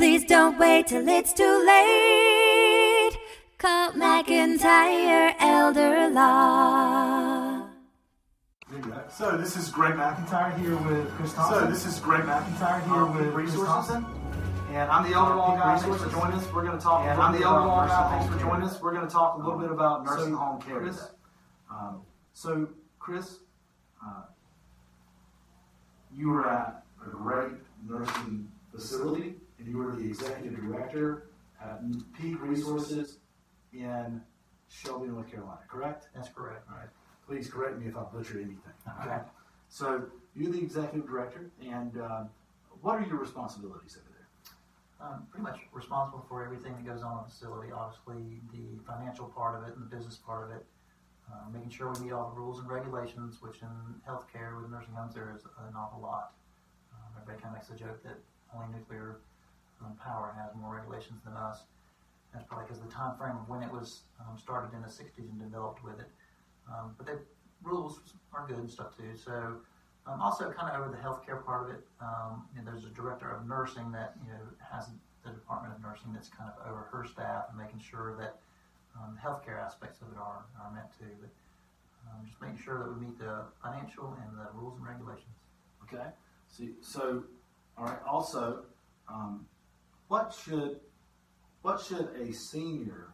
Please don't wait till it's too late. Call McIntyre Elder Law. So this is Greg McIntyre here with Chris Thompson. So this is Greg McIntyre here Um, with Chris Chris Thompson. Thompson. And I'm the elder law guy. Thanks for joining us. We're going to talk. And And I'm I'm the the elder elder law law guy. guy. Thanks Thanks for for joining joining us. We're going to talk a little bit about nursing So, home care Chris. Um, so, Chris, uh, You were at a great nursing facility, and you are the executive director at Peak Resources in Shelby, North Carolina, correct? that's correct. All right. Please correct me if I butcher anything. Okay. So you're the executive director, and uh, what are your responsibilities over there? Um, pretty much responsible for everything that goes on in the facility. Obviously, the financial part of it and the business part of it. Uh, making sure we meet all the rules and regulations, which in healthcare with nursing homes there is an awful lot. Um, everybody kind of makes a joke that only nuclear um, power has more regulations than us. That's probably because the time frame of when it was um, started in the 60s and developed with it. Um, but the rules are good and stuff too. So um, also kind of over the healthcare part of it, um, you know, there's a director of nursing that you know has the department of nursing that's kind of over her staff and making sure that um, healthcare aspects of it are, are met too. But just making sure that we meet the financial and the rules and regulations. Okay. So, so all right. Also, um, what should what should a senior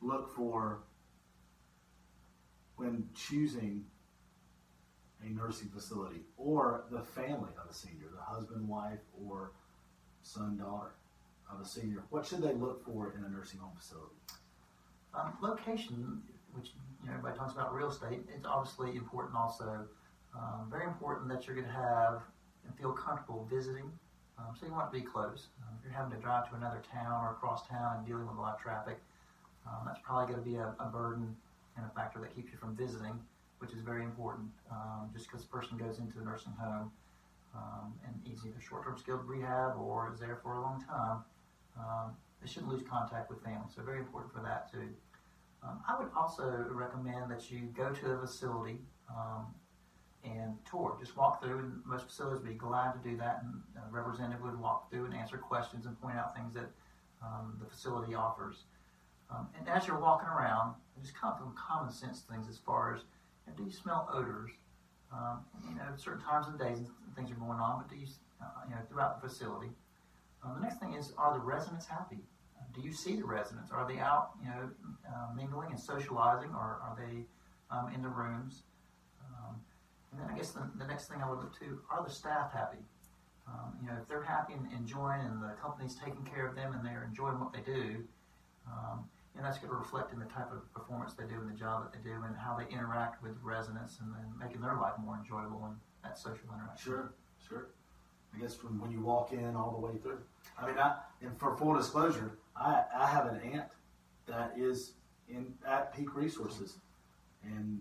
look for when choosing a nursing facility, or the family of a senior, the husband, wife, or son, daughter of a senior? What should they look for in a nursing home facility? Um, location, which you know everybody talks about real estate, it's obviously important also. Um, very important that you're going to have and feel comfortable visiting. Um, so you want to be close. Um, if you're having to drive to another town or across town and dealing with a lot of traffic, um, that's probably going to be a, a burden and a factor that keeps you from visiting, which is very important. Um, just because the person goes into a nursing home um, and is either short-term skilled rehab or is there for a long time, um, they shouldn't lose contact with family. So very important for that too. I would also recommend that you go to the facility and tour. Just walk through, and most facilities would be glad to do that. And a representative would walk through and answer questions and point out things that um, the facility offers. Um, and as you're walking around, just common sense things as far as you know, do you smell odors? Um, you know, certain times of days and things are going on, but do you, uh, you know, throughout the facility. Um, the next thing is, are the residents happy? Uh, do you see the residents? Are they out, you know, uh, mingling and socializing, or are they um, in the rooms? And then I guess the, the next thing I would look to, are the staff happy? Um, you know, if they're happy and enjoying, and the company's taking care of them, and they're enjoying what they do, um, and that's going to reflect in the type of performance they do in the job that they do, and how they interact with residents, and then making their life more enjoyable and that social interaction. Sure, sure. I guess from when you walk in all the way through. I mean, I, and for full disclosure, I, I have an aunt that is in at Peak Resources, and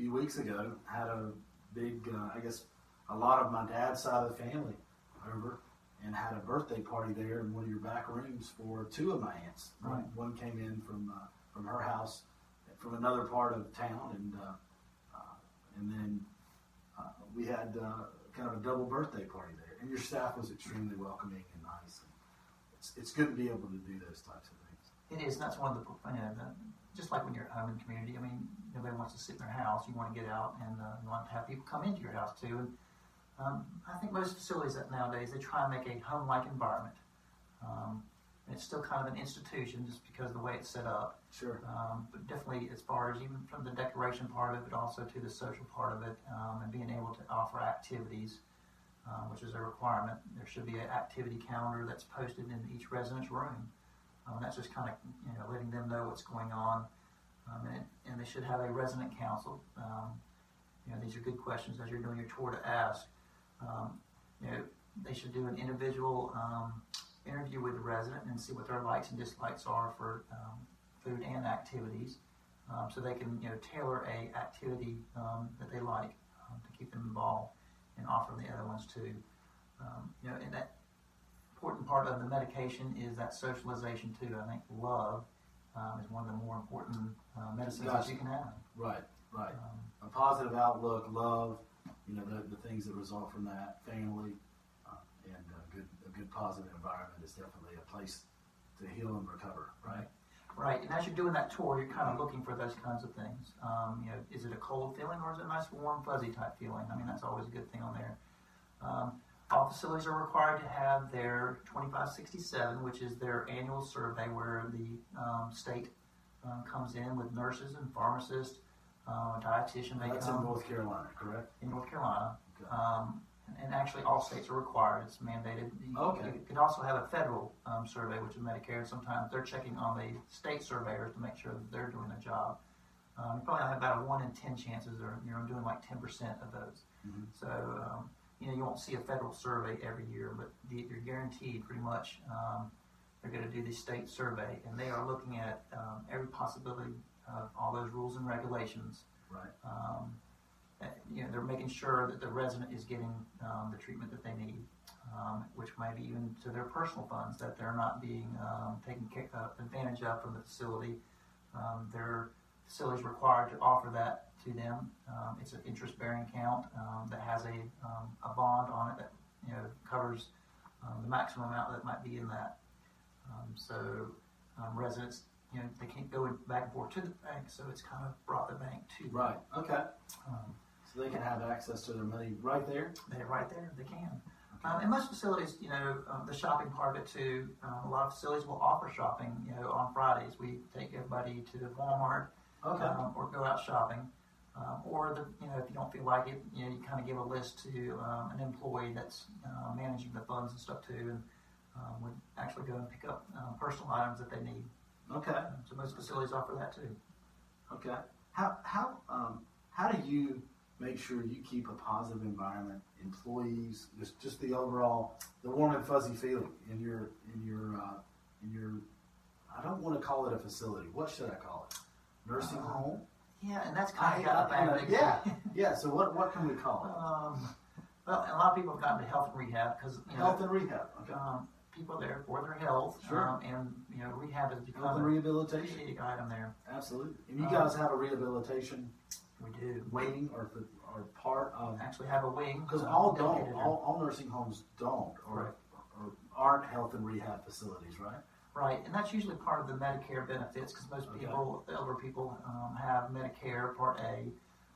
few weeks ago had a big, uh, I guess, a lot of my dad's side of the family over, and had a birthday party there in one of your back rooms for two of my aunts. One, Right. one came in from uh, from her house from another part of town, and uh, uh, and then uh, we had uh, kind of a double birthday party there, and your staff was extremely welcoming and nice. And it's, it's good to be able to do those types of things. It is, that's one of the, you know, the, just like when you're at home in the community. I mean, nobody wants to sit in their house. You want to get out and uh, you want to have people come into your house too. And um, I think most facilities that nowadays they try and make a home-like environment. Um, and it's still kind of an institution just because of the way it's set up. Sure. Um, but definitely, as far as even from the decoration part of it, but also to the social part of it, um, and being able to offer activities, uh, which is a requirement. There should be an activity calendar that's posted in each resident's room. Um, that's just kind of you know letting them know what's going on, um, and, and they should have a resident council. Um, you know, these are good questions as you're doing your tour to ask. Um, you know, they should do an individual um, interview with the resident and see what their likes and dislikes are for um, food and activities, so they can you know tailor a activity that they like to keep them involved and offer them the other ones too. You know, and that important part of the medication is that socialization too. I think love um, is one of the more important uh, medicines that you can have. Right. Right. Um, A positive outlook, love, you know, the, the things that result from that, family, uh, and uh, good, a good positive environment is definitely a place to heal and recover, right? Right, and as you're doing that tour, you're kind of looking for those kinds of things. Um, you know, is it a cold feeling or is it a nice warm fuzzy type feeling? I mean, that's always a good thing on there. Um, all facilities are required to have their 2567, which is their annual survey where the um, state um, comes in with nurses and pharmacists, uh, a dietitian. They That's in North Carolina, correct? in North Carolina. Okay. Um, and, and actually, all states are required. It's mandated. You, Okay. you could also have a federal um, survey, which is Medicare. Sometimes they're checking on the state surveyors to make sure that they're doing their job. Um, you probably have about a one in ten chances, or you know, doing like ten percent of those. Mhm. So um, you know, you won't see a federal survey every year, but you're guaranteed pretty much. Um, they're going to do the state survey, and they are looking at um, every possibility of all those rules and regulations Right. um, uh, you know, they're making sure that the resident is getting um, the treatment that they need, um, which may be even to their personal funds that they're not being um, taken uh, advantage of from the facility. Um, their facility is required to offer that to them. Um, it's an interest-bearing account um, that has a, um, a bond on it that you know covers um, the maximum amount that might be in that. Um, so um, residents, you know, they can't go back and forth to the bank, so it's kind of brought the bank to them. Right. Okay. So they can have access to their money right there. they're right there. They can. Um, and most facilities, you know, um, the shopping part of it too. Um, a lot of facilities will offer shopping. You know, on Fridays we take everybody to Walmart Okay. um, or go out shopping. Um, or the, you know, if you don't feel like it, you know, you kind of give a list to um, an employee that's uh, managing the funds and stuff too, and um, would actually go and pick up um, personal items that they need. Okay. Um, so most facilities offer that too. Okay. How how um how do you make sure you keep a positive environment, employees, just just the overall the warm and fuzzy feeling in your in your uh, in your I don't want to call it a facility. What should I call it? Nursing Uh, home? Yeah, and that's kind I- of got I- a bad yeah. Yeah. So what what can we call it? Um, well, a lot of people have gotten to health and rehab because you know Health and rehab. Okay. um, people there for their health, Sure. um, and you know rehab has Health become and rehabilitation. item there. Absolutely. And you Um, guys have a rehabilitation We do. wing or or part of actually have a wing Because all don't, all, all nursing homes don't, or, Right. or aren't health and rehab facilities, right? Right, and that's usually part of the Medicare benefits because most Okay. people, the elder people, um, have Medicare Part A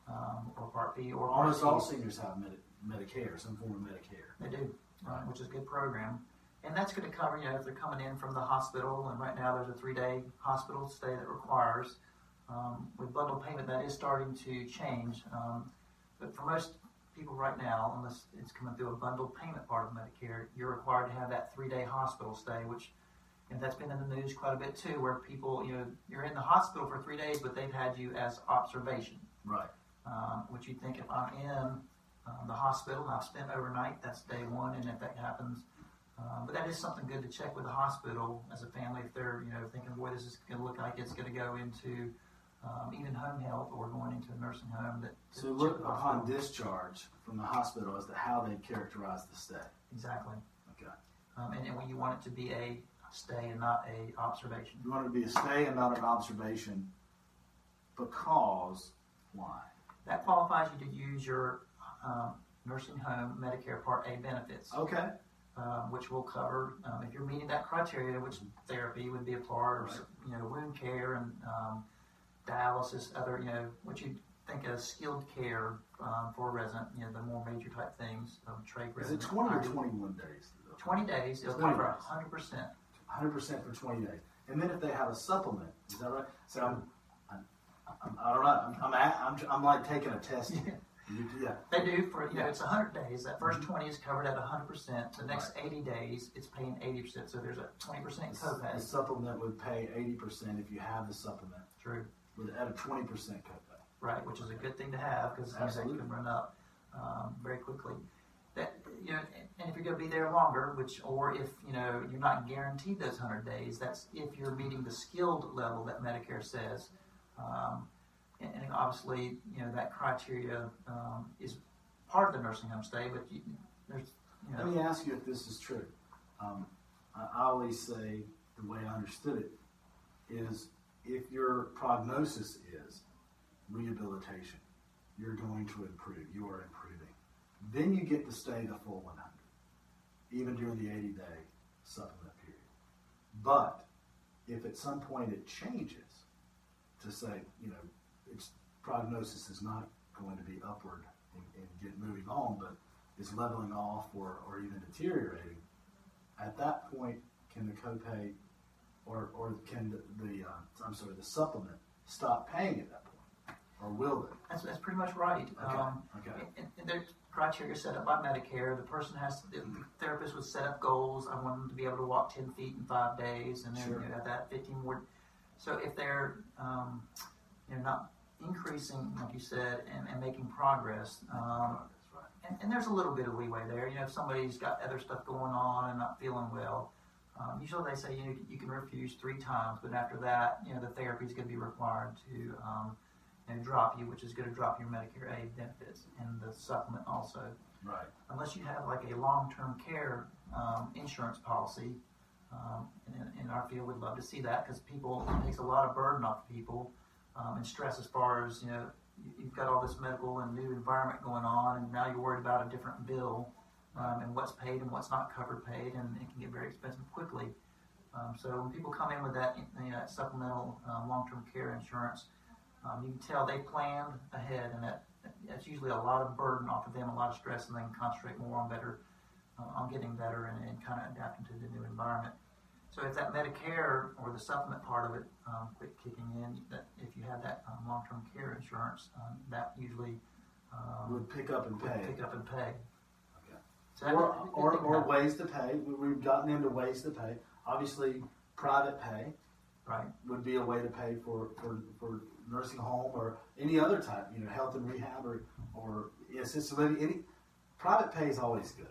um, or Part B or Part Almost C. all seniors have Medi- Medicare, some form of Medicare. They do, Right. right, which is a good program. And that's going to cover, you know, if they're coming in from the hospital, and right now there's a three day hospital stay that requires. Um, with bundled payment, that is starting to change. Um, but for most people right now, unless it's coming through a bundled payment part of Medicare, you're required to have that three day hospital stay, which and that's been in the news quite a bit too, where people, you know, you're in the hospital for three days, but they've had you as observation Right. um, which you think if I'm in um, the hospital and I've spent overnight, that's day one, and if that happens, um, but that is something good to check with the hospital as a family if they're you know thinking, boy, this is going to look like it's going to go into um, even home health or going into a nursing home. That to So look upon discharge from the hospital as to how they characterize the stay. exactly, Okay. um, and, and when you want it to be a stay and not a observation. You want it to be a stay and not an observation because why? That qualifies you to use your um, nursing home Medicare Part A benefits. Okay. um, which will cover um, if you're meeting that criteria, which therapy would be a part, or Right. you know, wound care and um, dialysis, other you know, what you think of skilled care um, for a resident, you know, the more major type things, um, trade Is it 20 or 21 days? 20 days, it'll 20 cover days. 100 percent. 100% for 20 days. And then if they have a supplement, is that right? So I'm, I'm, I'm I don't know. I'm, I'm, at, I'm, I'm like taking a test. here. You- yeah. They do for you know Yeah. it's 100 days. That 1st Mhm. 20 is covered at 100 percent. The next 80 days, it's paying 80 percent. So there's a 20 percent copay. The supplement would pay 80% if you have the supplement True. with at a 20% copay. Right, which is a good thing to have because you know, can run up um, very quickly. You know, and- if you're going to be there longer, which or if you know you're not guaranteed those hundred days, that's if you're meeting the skilled level that Medicare says. Um, and, and obviously, you know that criteria um, is part of the nursing home stay, but you, there's you Let me ask you if this is true. Um, I, I always say the way I understood it is if your prognosis is rehabilitation, you're going to improve. You are improving. Then you get to stay the full 100. even during the 80 day supplement period. But if at some point it changes to say, you know, its prognosis is not going to be upward and, and get moving on, but is leveling off or, or even deteriorating, at that point, can the copay or, or can the, the uh, I'm sorry, the supplement stop paying at that point? Or will it? That's, that's pretty much right. Okay, Um, okay. And, and there's criteria set up by Medicare. The person has to, the therapist would set up goals. I want them to be able to walk 10 feet in five days, and then Sure. you know, that 15 more. So if they're um, you know, not increasing, like you said, and, and making progress, um, That's right. and, and there's a little bit of leeway there. You know, if somebody's got other stuff going on and not feeling well, um, usually they say you know, you can refuse three times, but after that, you know, the therapy is going to be required to um, know, drop you, which is going to drop your Medicare A benefits and the supplement also. Right. Unless you have like a long-term care um, insurance policy, um, in, in our field, we'd love to see that because people it takes a lot of burden off people um, and stress as far as you know you- you've got all this medical and new environment going on, and now you're worried about a different bill um, and what's paid and what's not covered paid, and it can get very expensive quickly. Um, so when people come in with that, you know, that supplemental um, long-term care insurance, um, you can tell they planned ahead, and that that's usually a lot of burden off of them, a lot of stress, and they can concentrate more on better, uh, on getting better and, and kind of adapting to the new environment. So if that Medicare or the supplement part of it um, quit kicking in, that if you have that um, long-term care insurance, um, that usually um, Would pick up and pay. pick up and pay. Okay. So or, or, or ways to pay. We, we've gotten into ways to pay. Obviously, private pay right, would be a way to pay for, for, for nursing home or any other type, you know, health and rehab or, or assisted living. Any private pay is always good.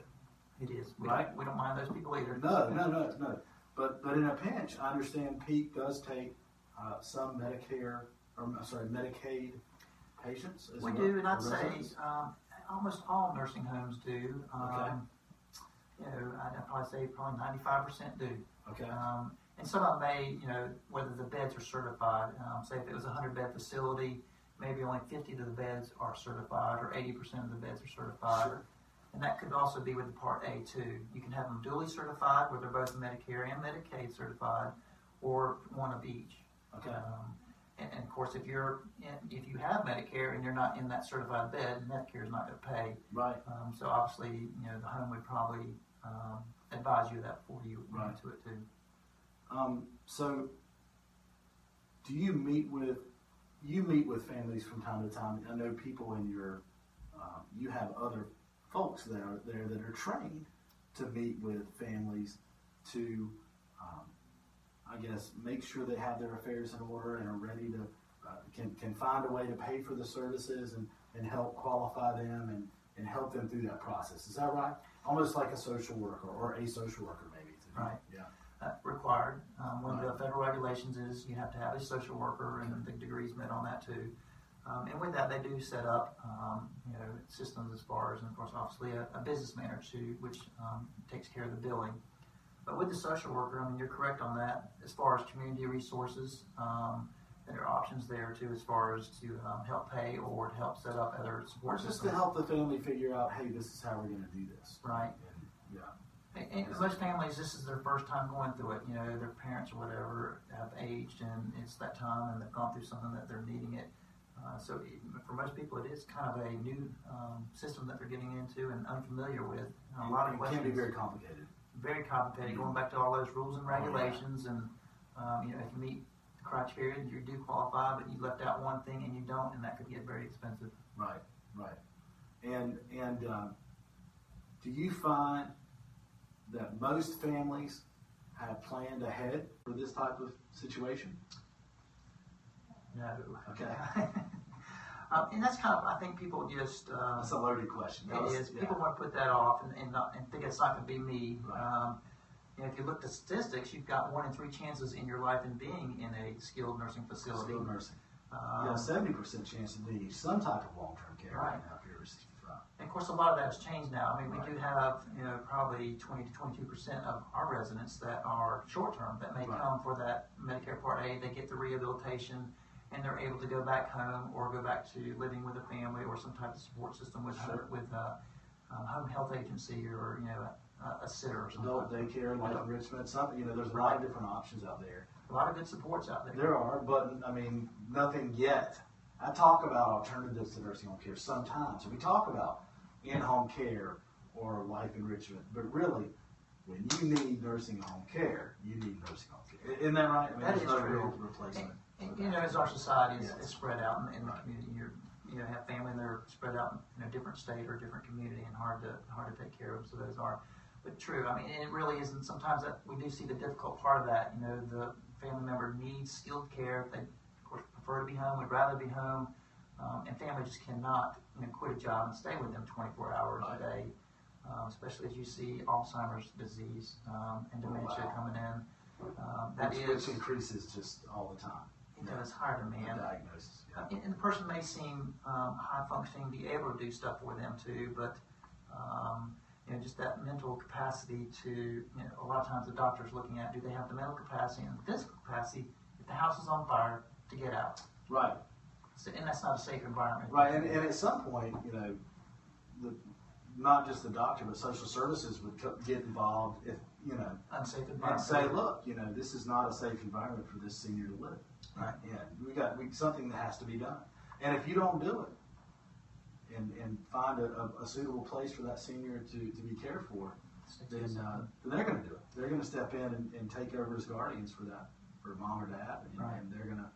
it is. We Right. Don't, we don't mind those people either. No, no, no, no. But but in a pinch, I understand Peak does take uh, some Medicare or I'm sorry Medicaid patients. As We well, do, and I'd say um, almost all nursing homes do. Um, Okay. You know, I'd probably say probably ninety-five percent do. okay. Um, and some of them may, you know, whether the beds are certified. Um, say if it was a hundred-bed facility, maybe only fifty of the beds are certified, or eighty percent of the beds are certified. Sure. And that could also be with the Part A too. You can have them duly certified, where they're both Medicare and Medicaid certified, or one of each. Okay. Um, and, and of course, if you're in, if you have Medicare and you're not in that certified bed, Medicare is not going to pay. Right. Um, so obviously, you know, the home would probably um, advise you that before you Right. into it too. Um, so, do you meet with you meet with families from time to time? I know people in your um, you have other folks that are there that are trained to meet with families to, um, I guess, make sure they have their affairs in order and are ready to uh, can can find a way to pay for the services and and help qualify them and and help them through that process. Is that right? Almost like a social worker or a social worker, maybe. Right. Yeah. Required. Um, one of the federal regulations is you have to have a social worker, and the degrees met on that too. Um, and with that, they do set up, um, you know, systems as far as, and of course, obviously a, a business manager too, which um, takes care of the billing. But with the social worker, I mean, you're correct on that. As far as community resources, um, there are options there too, as far as to um, help pay or to help set up other Or support just to help the family figure out, hey, this is how we're going to do this. Right. And, yeah. And, most families, this is their first time going through it. You know, their parents or whatever have aged, and it's that time, and they've gone through something that they're needing it. Uh, so for most people, it is kind of a new um, system that they're getting into and unfamiliar with. And a lot of it questions. can be very complicated. very complicated. Going back to all those rules and regulations, and um, you know, if you meet the criteria, you do qualify, but you left out one thing and you don't, and that could get very expensive. Right, right. And and um, do you find that most families have planned ahead for this type of situation? No. Okay. um, and that's kind of, I think people just. Um, That's a loaded question. That It was- is. yeah. People want to put that off and, and, not, and think it's not going to be me. Right. Um, you know, if you look at statistics, you've got one in three chances in your life in being in a skilled nursing facility. Skilled nursing. Um, you have seventy percent chance of needing some type of long term care right. Right. now if you're over sixty five. And of course, a lot of that has changed now. I mean, we do have, you know, probably 20 to 22 percent of our residents that are short term that may Right. come for that Medicare Part A. They get the rehabilitation, and they're able to go back home or go back to living with a family or some type of support system with Sure. with uh, um, home health agency or you know a, a sitter or something. Adult daycare, life enrichment, something, you know, there's a lot of different options out there. A lot of good supports out there. There are, but I mean, nothing yet. I talk about alternatives to nursing home care sometimes. We talk about in-home care or life enrichment, but really, when you need nursing home care, you need nursing home care. Isn't that right? I mean, That there's is no true. real replacement. And, you know, as our society is, Yes. is spread out in, in the community, you're, you know, have family and they're spread out in a different state or different community and hard to, hard to take care of, so those are. But true, I mean, it really isn't, sometimes that, we do see the difficult part of that, you know, the family member needs skilled care, they, of course, prefer to be home, would rather be home, um, and family just cannot, you know, quit a job and stay with them twenty-four hours Right. a day. Um, especially as you see Alzheimer's disease, um, and Oh, dementia wow. coming in. Um, that which, is, which increases just all the time. it does higher The demand. diagnosis. Yeah. And, and the person may seem um, high functioning, be able to do stuff for them too, but um, you know, just that mental capacity to, you know, a lot of times the doctor's looking at do they have the mental capacity and the physical capacity if the house is on fire to get out. Right. And that's not a safe environment. Right, and, and at some point, you know, the, not just the doctor, but social services would get involved if, you know, Unsafe and environment. say, look, you know, this is not a safe environment for this senior to live. Right. Yeah, we got we, something that has to be done. And if you don't do it and, and find a, a, a suitable place for that senior to, to be cared for, then, uh, then they're going to do it. They're going to step in and, and take over as guardians for that, for mom or dad, and, Right. and they're going to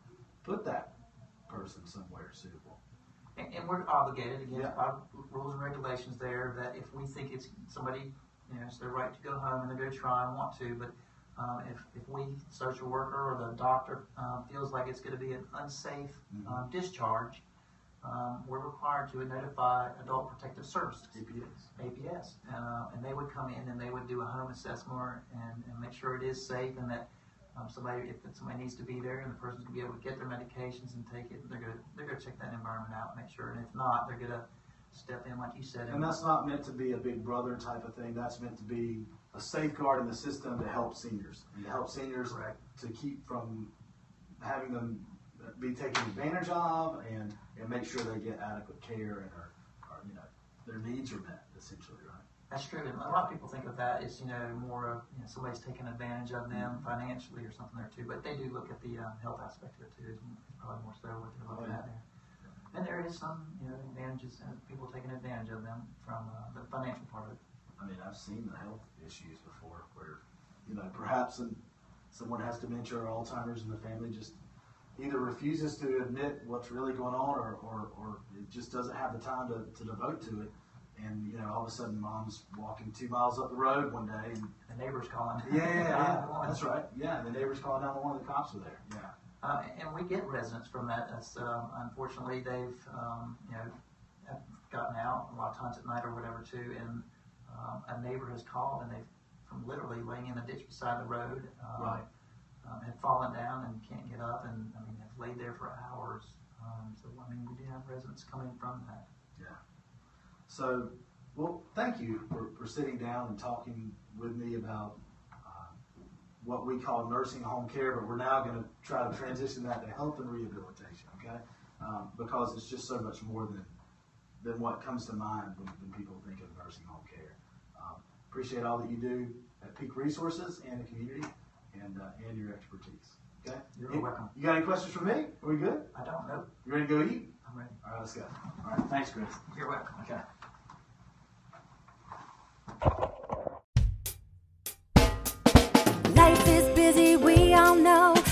put that person somewhere suitable. And, and we're obligated, again, Yeah. by rules and regulations there, that if we think it's somebody, you know, it's their right to go home and they're going to try and want to, but um, if, if we, social worker or the doctor, um, feels like it's going to be an unsafe Mhm. um, discharge, um, we're required to notify Adult Protective Services, APS. APS, and, uh, and they would come in and they would do a home assessment and, and make sure it is safe and that um, somebody, if somebody needs to be there and the person's gonna be able to get their medications and take it, they're gonna, they're gonna check that environment out, and make sure, and if not, they're gonna step in, like you said. And that's not meant to be a big brother type of thing. That's meant to be a safeguard in the system to help seniors and to help seniors Correct. to keep from having them be taken advantage of and, and make sure they get adequate care and are, are you know their needs are met essentially, right? That's true, and a lot of people think of that as, you know, more of, you know, somebody's taking advantage of them financially or something there too, but they do look at the, um, health aspect of it too, is probably more so what they're looking at there. And there is some, you know, advantages, and people taking advantage of them from, uh, the financial part of it. I mean, I've seen the health issues before where you know perhaps an, someone has dementia or Alzheimer's and the family just either refuses to admit what's really going on or, or, or it just doesn't have the time to, to devote to it. And you know, all of a sudden, mom's walking two miles up the road one day, and The neighbors calling. yeah, yeah, yeah, that's right. Yeah, the neighbors calling down one of the cops are there. Yeah, Uh, and we get residents from that. That's um, unfortunately they've um, you know gotten out a lot of times at night or whatever too, and um, a neighbor has called and they've from literally laying in the ditch beside the road, um, Right. um, had fallen down and can't get up, and I mean have laid there for hours. Um, so I mean we do have residents coming from that. yeah. So, well, thank you for, for sitting down and talking with me about uh, what we call nursing home care, but we're now going to try to transition that to health and rehabilitation, okay? Um, because it's just so much more than than what comes to mind when, when people think of nursing home care. Um, appreciate all that you do at Peak Resources and the community, and uh, and your expertise. Okay. You're You- welcome. You got any questions for me? Are we good? I don't know. You ready to go eat? I'm ready. All right, let's go. All right, thanks, Chris. You're welcome. Okay.